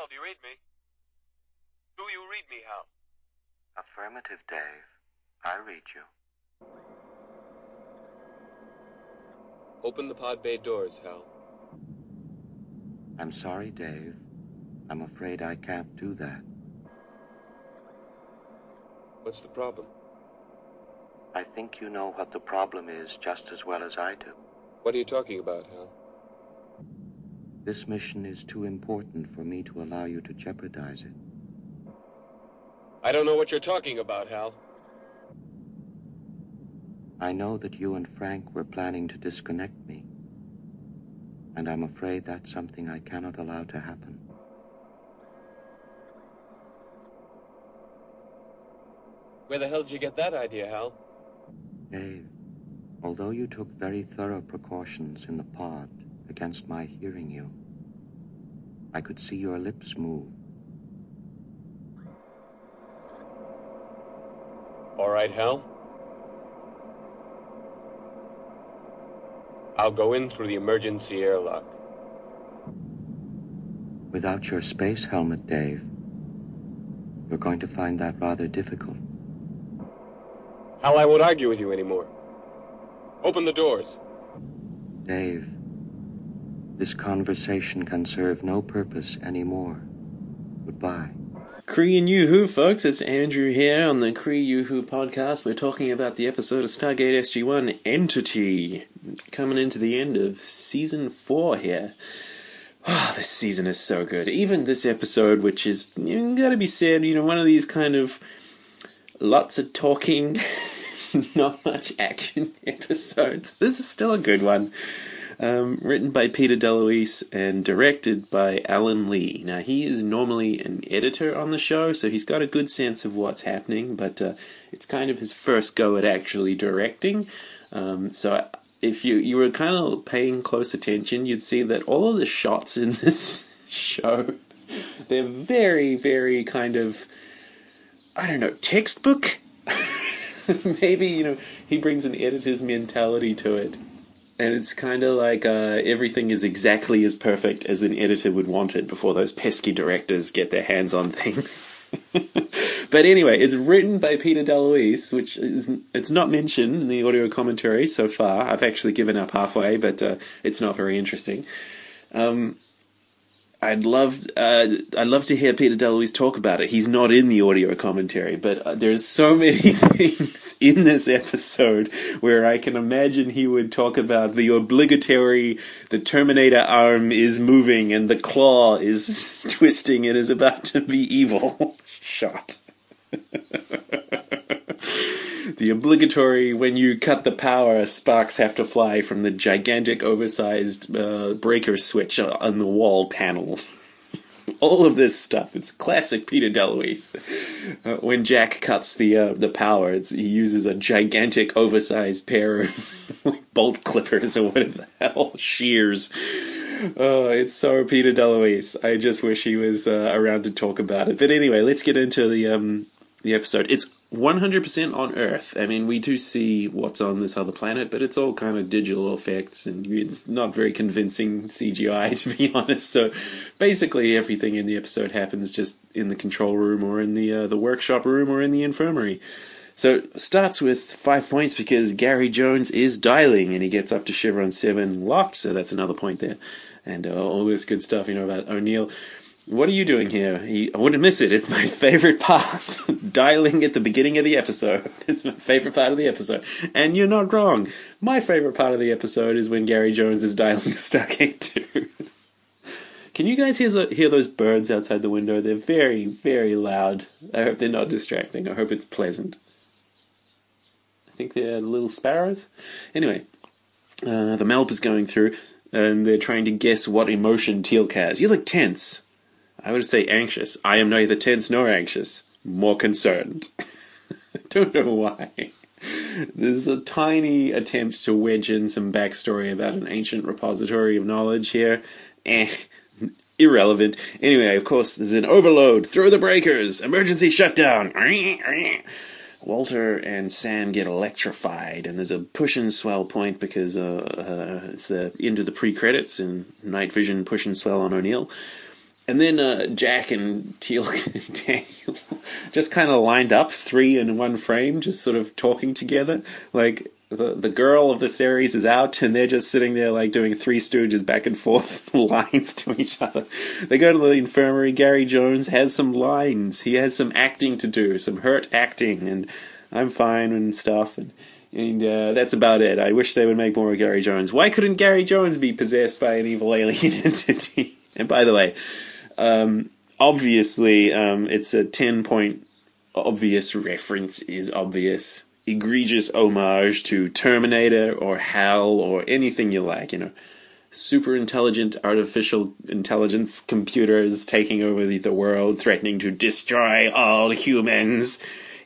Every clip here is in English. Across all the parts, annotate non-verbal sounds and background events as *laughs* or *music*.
Hal, do you read me? Do you read me, Hal? Affirmative, Dave. I read you. Open the pod bay doors, Hal. I'm sorry, Dave. I'm afraid I can't do that. What's the problem? I think you know what the problem is just as well as I do. What are you talking about, Hal? This mission is too important for me to allow you to jeopardize it. I don't know what you're talking about, Hal. I know that you and Frank were planning to disconnect me. And I'm afraid that's something I cannot allow to happen. Where the hell did you get that idea, Hal? Dave, although you took very thorough precautions in the pod against my hearing you, I could see your lips move. All right, Hal. I'll go in through the emergency airlock. Without your space helmet, Dave, you're going to find that rather difficult. Hal, I won't argue with you anymore. Open the doors. Dave, this conversation can serve no purpose anymore. Goodbye. Kree and Yoo-Hoo, folks. It's Andrew here on the Kree Yoo-Hoo podcast. We're talking about the episode of Stargate SG-1, Entity, coming into the end of season four here. Oh, *sighs* this season is so good. Even this episode, which is, you gotta be said, you know, one of these kind of lots of talking, *laughs* not much action *laughs* episodes. This is still a good one. Um, written by Peter DeLuise and directed by Alan Lee. Now, he is normally an editor on the show, so he's got a good sense of what's happening, but uh, it's kind of his first go at actually directing. Um, so, if you, you were kind of paying close attention, you'd see that all of the shots in *laughs* this show, they're very, very kind of, I don't know, textbook? *laughs* Maybe, you know, he brings an editor's mentality to it and it's kind of like uh, everything is exactly as perfect as an editor would want it before those pesky directors get their hands on things. *laughs* but anyway, it's written by Peter DeLuise, which is it's not mentioned in the audio commentary so far. I've actually given up halfway, but uh, it's not very interesting. Um, I'd love uh, I'd love to hear Peter DeLuise talk about it. He's not in the audio commentary, but uh, there's so *laughs* many things in this episode where I can imagine he would talk about the obligatory the Terminator arm is moving and the claw is *laughs* twisting and is about to be evil *laughs* shot. The obligatory when you cut the power, sparks have to fly from the gigantic, oversized uh, breaker switch on the wall panel. *laughs* All of this stuff. It's classic Peter DeLuise. Uh, when Jack cuts the uh, the power, he uses a gigantic, oversized pair of *laughs* bolt clippers or whatever the hell shears. Oh, it's so Peter DeLuise. I just wish he was uh, around to talk about it. But anyway, let's get into the um, the episode. It's 100% on Earth. I mean, we do see what's on this other planet, but it's all kind of digital effects and it's not very convincing CGI, *laughs* to be honest. So basically, everything in the episode happens just in the control room or in the uh, the workshop room or in the infirmary. So starts with five points because Gary Jones is dialing and he gets up to Chevron 7 locked, so that's another point there. And uh, all this good stuff, you know, about O'Neill. What are you doing here? He, I wouldn't miss it. It's my *laughs* favorite part. *laughs* Dialing at the beginning of the episode. *laughs* It's my favorite part of the episode. And you're not wrong. My favorite part of the episode is when Gary Jones is dialing Stargate 2. Can you guys hear, hear those birds outside the window? They're very, very loud. I hope they're not distracting. I hope it's pleasant. I think they're little sparrows. Anyway, uh, the Malp is going through, and they're trying to guess what emotion Teal'c has. You look tense. I would say anxious. I am neither tense nor anxious. More concerned. *laughs* Don't know why. There's a tiny attempt to wedge in some backstory about an ancient repository of knowledge here. Eh, irrelevant. Anyway, of course, there's an overload. Throw the breakers. Emergency shutdown. *laughs* Walter and Sam get electrified, and there's a push and swell point because uh, uh, it's the into the pre credits and night vision push and swell on O'Neill and then uh, Jack and Teal'c and *laughs* Daniel just kind of lined up, three in one frame, just sort of talking together. Like the the girl of the series is out, and they're just sitting there like doing Three Stooges back and forth *laughs* lines to each other. They go to the infirmary. Gary Jones has some lines. He has some acting to do, some hurt acting, and I'm fine and stuff. And and uh, that's about it. I wish they would make more of Gary Jones. Why couldn't Gary Jones be possessed by an evil alien *laughs* entity? And by the way, um, obviously, um, it's a 10 point obvious reference is obvious. Egregious homage to Terminator or HAL or anything you like, you know. Super intelligent artificial intelligence computers taking over the, the world, threatening to destroy all humans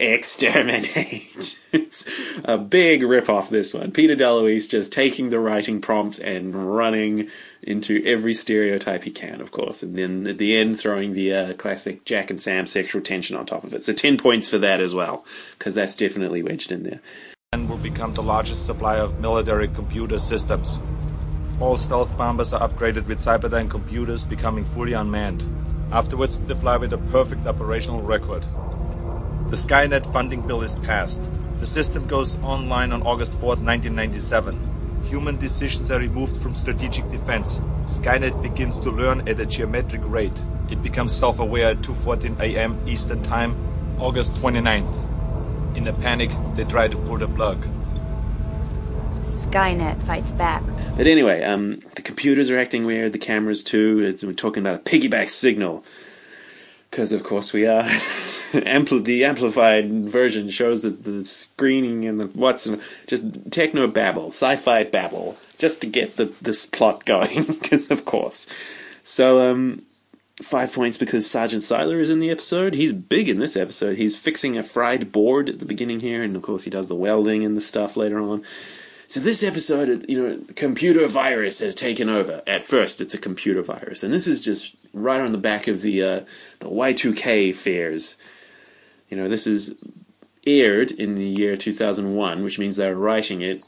exterminate. it's a big rip off this one. Peter DeLuise just taking the writing prompt and running into every stereotype he can, of course, and then at the end throwing the uh, classic Jack and Sam sexual tension on top of it. So 10 points for that as well, because that's definitely wedged in there. And will become the largest supplier of military computer systems. All stealth bombers are upgraded with Cyberdyne computers, becoming fully unmanned. Afterwards, they fly with a perfect operational record. The Skynet funding bill is passed. The system goes online on August 4, 1997. Human decisions are removed from strategic defense. Skynet begins to learn at a geometric rate. It becomes self-aware at 2:14 a.m. Eastern Time, August 29th. In a panic, they try to pull the plug. Skynet fights back. But anyway, um, the computers are acting weird, the cameras too. It's, we're talking about a piggyback signal. Because, of course, we are. *laughs* *laughs* Ampli- the amplified version shows that the screening and the what's just techno babble, sci-fi babble, just to get the this plot *laughs* going. Because of course, so um, five points because Sergeant Siler is in the episode. He's big in this episode. He's fixing a fried board at the beginning here, and of course he does the welding and the stuff later on. So this episode, you know, computer virus has taken over. At first, it's a computer virus, and this is just right on the back of the uh, the Y2K fairs. You know, this is aired in the year 2001, which means they're writing it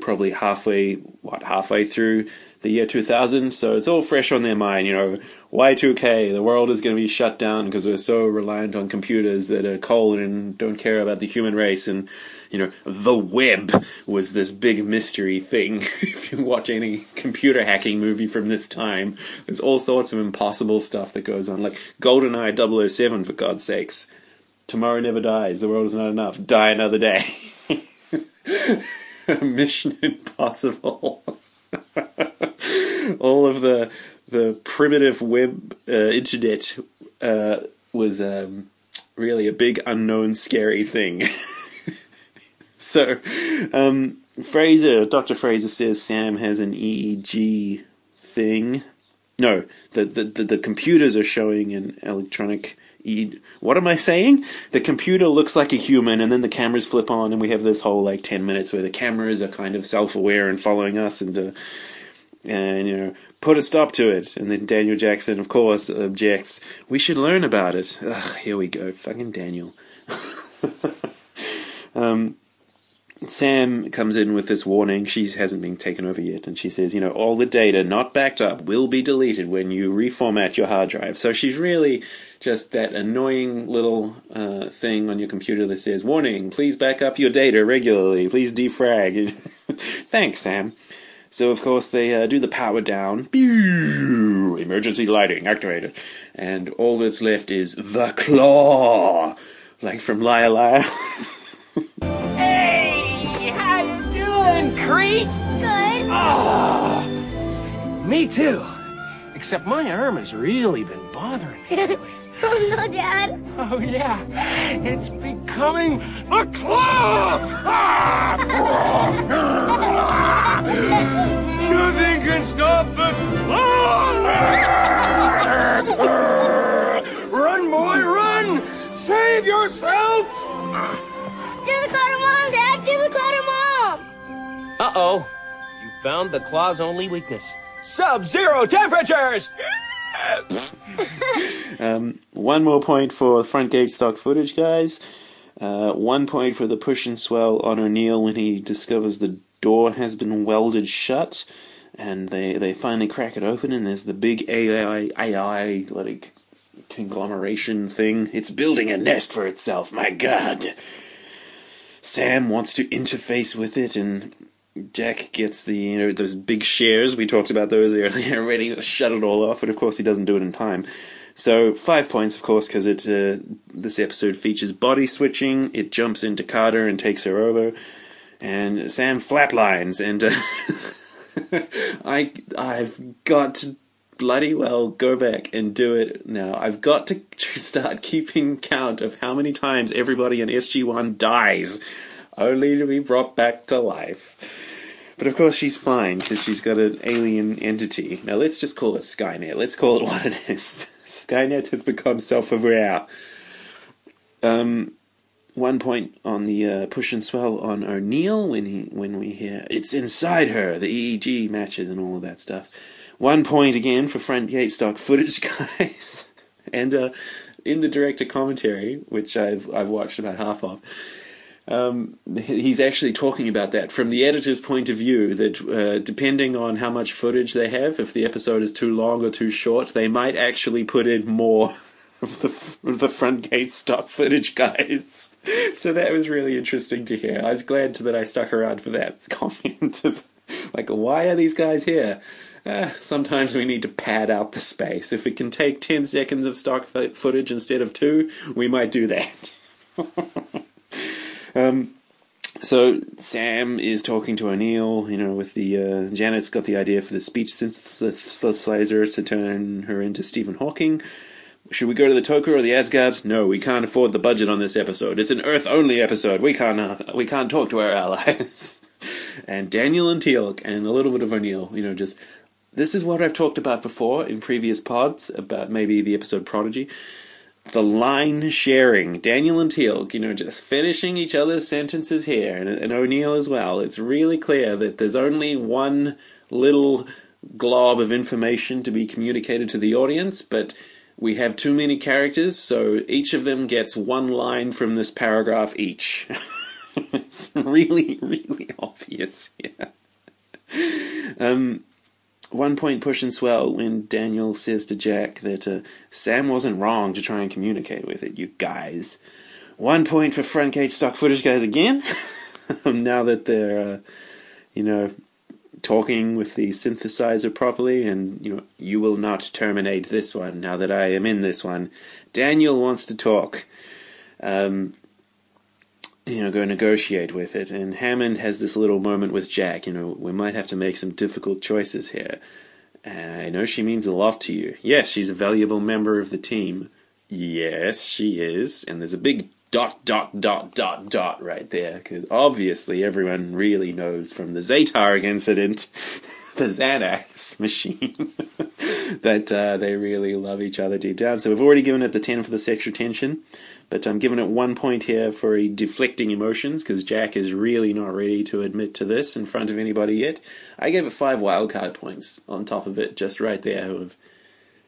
probably halfway, what, halfway through the year 2000. So it's all fresh on their mind. You know, Y2K, the world is going to be shut down because we're so reliant on computers that are cold and don't care about the human race. And, you know, the web was this big mystery thing. *laughs* if you watch any computer hacking movie from this time, there's all sorts of impossible stuff that goes on, like GoldenEye 007, for God's sakes. Tomorrow never dies. The world is not enough. Die another day. *laughs* Mission Impossible. *laughs* All of the the primitive web uh, internet uh, was um, really a big unknown scary thing. *laughs* so, um, Fraser, Dr. Fraser says Sam has an EEG thing. No, the, the, the, computers are showing an electronic what am I saying? The computer looks like a human, and then the cameras flip on, and we have this whole like ten minutes where the cameras are kind of self-aware and following us, and uh, and you know put a stop to it. And then Daniel Jackson, of course, objects. We should learn about it. Ugh, here we go, fucking Daniel. *laughs* um, Sam comes in with this warning. She hasn't been taken over yet, and she says, you know, all the data not backed up will be deleted when you reformat your hard drive. So she's really just that annoying little uh, thing on your computer that says, warning, please back up your data regularly. Please defrag. *laughs* Thanks, Sam. So, of course, they uh, do the power down. Pew! Emergency lighting activated. And all that's left is the claw. Like from Liar. *laughs* Creep? Good. Ah, me too. Except my arm has really been bothering me *laughs* oh no, Dad. Oh yeah, it's becoming a claw. Ah! Nothing can stop the claw. run, boy, run! Save yourself! Uh oh. You found the claw's only weakness sub zero temperatures! *laughs* um, one more point for front gate stock footage, guys. Uh, one point for the push and swell on O'Neill when he discovers the door has been welded shut. and they they finally crack it open, and there's the big AI AI like conglomeration thing. It's building a nest for itself. My God. Sam wants to interface with it, and Jack gets the you know those big shares we talked about those *laughs* earlier, ready to shut it all off, but of course he doesn't do it in time. So five points, of course, because it uh, this episode features body switching. It jumps into Carter and takes her over, and Sam flatlines, and uh, *laughs* I I've got to bloody well go back and do it now. I've got to *laughs* start keeping count of how many times everybody in SG1 dies, only to be brought back to life. But of course, she's fine because she's got an alien entity. Now, let's just call it Skynet. Let's call it *laughs* what it is. Skynet has become self aware. Um, one point on the uh, push and swell on O'Neill when he when we hear it's inside her, the EEG matches and all of that stuff. One point again for front gate stock footage, *laughs* guys, and uh, in the director commentary, which I've I've watched about half of. Um, he's actually talking about that from the editor's point of view. That uh, depending on how much footage they have, if the episode is too long or too short, they might actually put in more of the, of the front gate stock footage, guys. *laughs* So that was really interesting to hear. I was glad that I stuck around for that *laughs* comment of like, why are these guys here? Uh, sometimes we need to pad out the space. If it can take 10 seconds of stock footage instead of two, we might do that. *laughs* um, so Sam is talking to O'Neill, you know, with the uh, Janet's got the idea for the speech synthesizer to turn her into Stephen Hawking. Should we go to the Tok'ra or the Asgard? No, we can't afford the budget on this episode. It's an Earth-only episode. We can't uh, we can't talk to our allies. *laughs* and Daniel and Teal'c and a little bit of O'Neill, you know, just this is what I've talked about before in previous pods about maybe the episode Prodigy. The line sharing, Daniel and Teal'c, you know, just finishing each other's sentences here, and, and O'Neill as well. It's really clear that there's only one little glob of information to be communicated to the audience, but we have too many characters, so each of them gets one line from this paragraph each. *laughs* it's really, really *laughs* obvious. Yeah. Um, one point push and swell when Daniel says to Jack that uh, Sam wasn't wrong to try and communicate with it, you guys. One point for front gate stock footage guys again. *laughs* now that they're, uh, you know, talking with the synthesizer properly, and you know, you will not terminate this one. Now that I am in this one, Daniel wants to talk. Um, you know, go negotiate with it. And Hammond has this little moment with Jack. You know, we might have to make some difficult choices here. I know she means a lot to you. Yes, she's a valuable member of the team. Yes, she is. And there's a big dot, dot, dot, dot, dot right there, because obviously everyone really knows from the Za'tarc incident, *laughs* the Xanax machine, *laughs* that uh, they really love each other deep down. So we've already given it the 10 for the sexual tension. But I'm giving it one point here for deflecting emotions because Jack is really not ready to admit to this in front of anybody yet. I gave it five wildcard points on top of it, just right there, of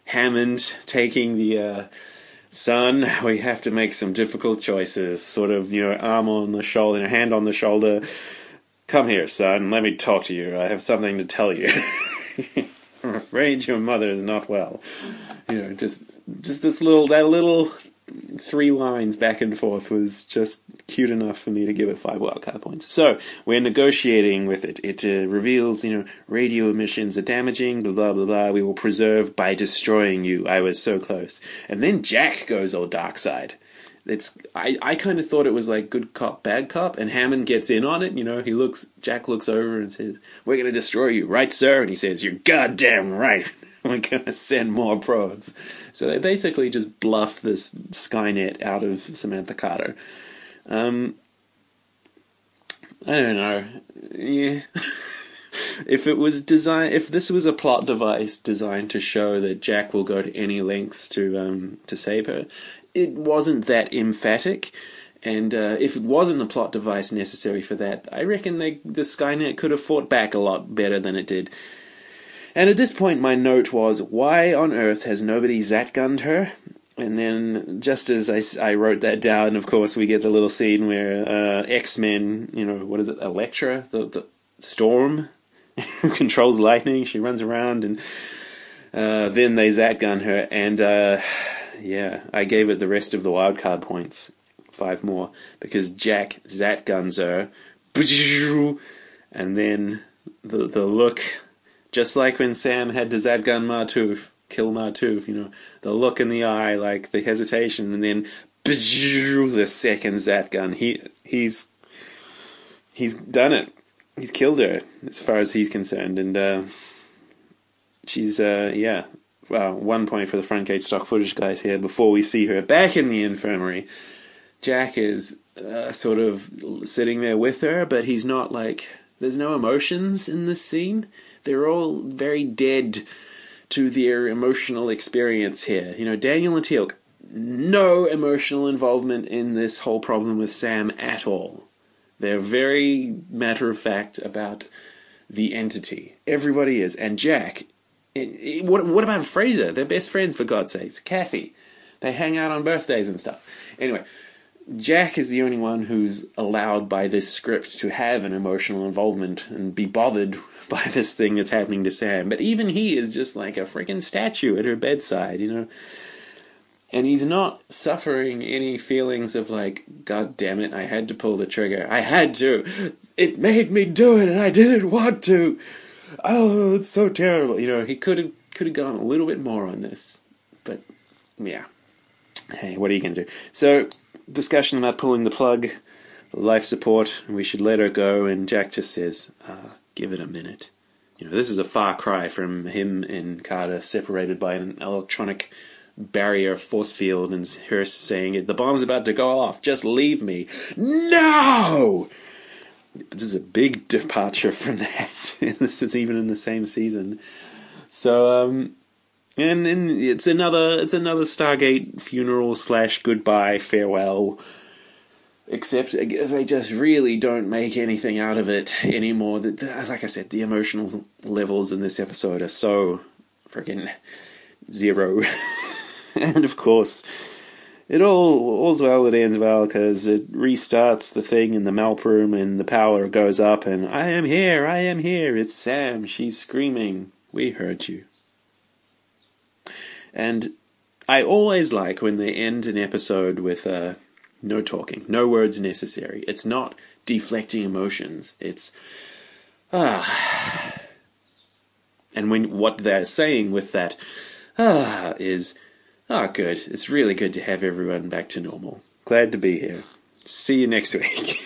Hammond taking the uh, son. *laughs* We have to make some difficult choices. Sort of, you know, arm on the shoulder, and hand on the shoulder. Come here, son. Let me talk to you. I have something to tell you. *laughs* I'm afraid your mother is not well. You know, just just this little that little three lines back and forth was just cute enough for me to give it five wildcard points. So we're negotiating with it. It uh, reveals, you know, radio emissions are damaging. Blah blah blah blah. We will preserve by destroying you. I was so close. And then Jack goes all dark side. It's I, I kind of thought it was like good cop bad cop, and Hammond gets in on it. You know, he looks Jack looks over and says, "We're gonna destroy you, right, sir?" And he says, "You're goddamn right." *laughs* we're going to send more probes. So they basically just bluff this Skynet out of Samantha Carter. Um, I don't know. Yeah. *laughs* if it was designed, if this was a plot device designed to show that Jack will go to any lengths to um, to save her, it wasn't that emphatic. And uh, if it wasn't a plot device necessary for that, I reckon they, the Skynet could have fought back a lot better than it did. And at this point, my note was, why on earth has nobody Zatgunned her? And then, just as I, I wrote that down, of course, we get the little scene where uh, X Men, you know, what is it, Elektra, the, the Storm, *laughs* controls lightning. She runs around, and uh, then they Zatgun her, and uh, yeah, I gave it the rest of the wildcard points, five more, because Jack Zatguns her, *laughs* and then the the look, just like when Sam had to Zatgun Martouf, kill Martouf, you know, the look in the eye, like the hesitation, and then the second Zatgun. He he's he's done it. He's killed her as far as he's concerned, and uh, she's uh, yeah. Well, one point for the front gate stock footage guys here. Before we see her back in the infirmary, Jack is uh, sort of sitting there with her, but he's not like. There's no emotions in this scene. They're all very dead to their emotional experience here. You know, Daniel and Teal'c, no emotional involvement in this whole problem with Sam at all. They're very matter of fact about the entity. Everybody is. And Jack, it, it, what, what about Fraser? They're best friends, for God's sakes. Cassie. They hang out on birthdays and stuff. Anyway, Jack is the only one who's allowed by this script to have an emotional involvement and be bothered *laughs* by this thing that's happening to Sam. But even he is just like a freaking statue at her bedside, you know? And he's not suffering any feelings of like, God damn it, I had to pull the trigger. I had to. It made me do it and I didn't want to. Oh, it's so terrible. You know, he could have could have gone a little bit more on this. But yeah. Hey, what are you gonna do? So discussion about pulling the plug, life support, we should let her go, and Jack just says, uh, give it a minute. You know, this is a far cry from him and Carter separated by an electronic barrier force field and her saying the bomb's about to go off. Just leave me no this is a big departure from that. *laughs* This is even in the same season. So um and then it's another it's another stargate funeral slash goodbye farewell except they just really don't make anything out of it anymore like i said the emotional levels in this episode are so freaking zero *laughs* and of course, it all all's well that ends well because it restarts the thing in the Malp room and the power goes up and I am here, I am here. It's Sam. She's screaming. We heard you. And I always like when they end an episode with uh, no talking, no words necessary. It's not deflecting emotions. It's ah. And when what they're saying with that ah is ah good. It's really good to have everyone back to normal. Glad to be here. See you next *laughs* week.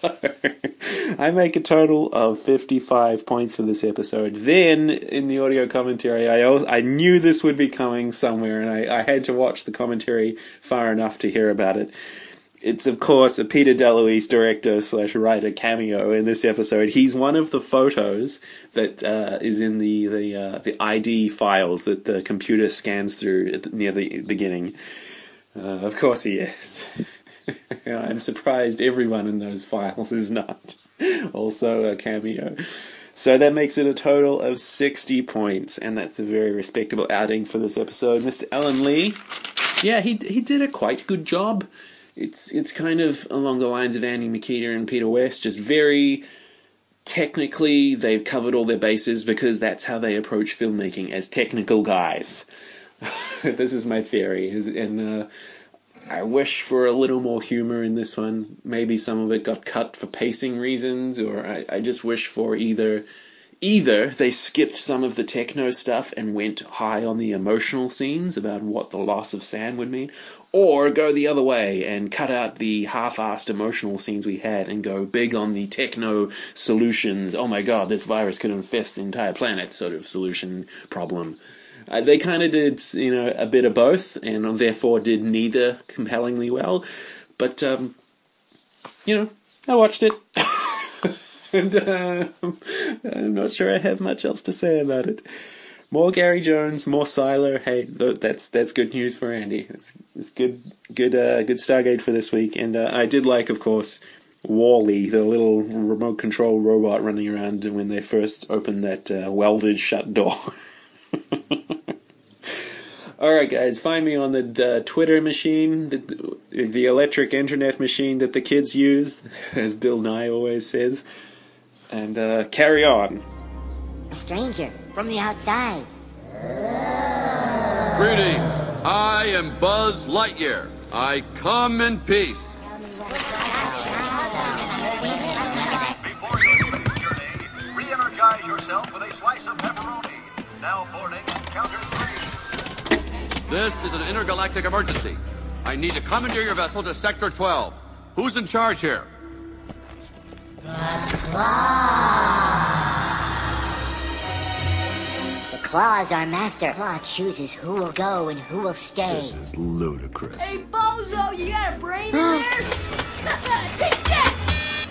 So, *laughs* I make a total of 55 points for this episode. Then, in the audio commentary, I, I knew this would be coming somewhere, and I, I had to watch the commentary far enough to hear about it it's of course a Peter DeLuise director slash writer cameo in this episode. He's one of the photos that uh, is in the the uh, the ID files that the computer scans through the, near the beginning. Uh, of course, he is. *laughs* *laughs* I'm surprised everyone in those files is not also a cameo. So that makes it a total of 60 points, and that's a very respectable outing for this episode. Mr. Alan Lee, yeah, he he did a quite good job it's it's kind of along the lines of Andy Mikita and Peter West, just very technically they've covered all their bases because that's how they approach filmmaking as technical guys. *laughs* this is my theory, and uh, I wish for a little more humor in this one. Maybe some of it got cut for pacing reasons, or I, I just wish for either either they skipped some of the techno stuff and went high on the emotional scenes about what the loss of Sam would mean, or go the other way and cut out the half-assed emotional scenes we had and go big on the techno solutions. Oh my god, this virus could infest the entire planet sort of solution problem. Uh, they kind of did, you know, a bit of both, and therefore did neither compellingly well. But, um, you know, I watched it. *laughs* and uh, I'm not sure I have much else to say about it. More Gary Jones, more Siler. Hey, that's that's good news for Andy. It's, it's good, good, uh, good Stargate for this week. And uh, I did like, of course, Wally, the little remote control robot running around when they first opened that uh, welded shut door. *laughs* All right, guys, find me on the, the Twitter machine, the, the electric internet machine that the kids use, *laughs* as Bill Nye always says. and uh, carry on. A stranger from the outside. Greetings. I am Buzz Lightyear. I come in peace. Before your space journey, re-energize yourself with a slice of pepperoni. Now boarding on counter three. This is an intergalactic emergency. I need to commandeer your vessel to Sector 12. Who's in charge here? The Claw The is our master. Claw chooses who will go and who will stay. This is ludicrous. Hey, Bozo, you got a brain in *gasps* there? *laughs* Take that!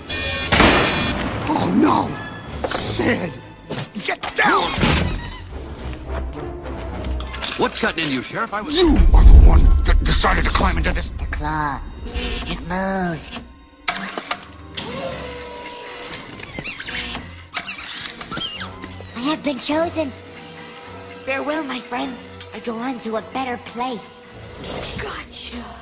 Oh no! Sid! Get down! What's gotten into you, Sheriff? I was. You are the one that decided to climb into this. The Claw. It moves. I have been chosen. Farewell, my friends. I go on to a better place. Gotcha.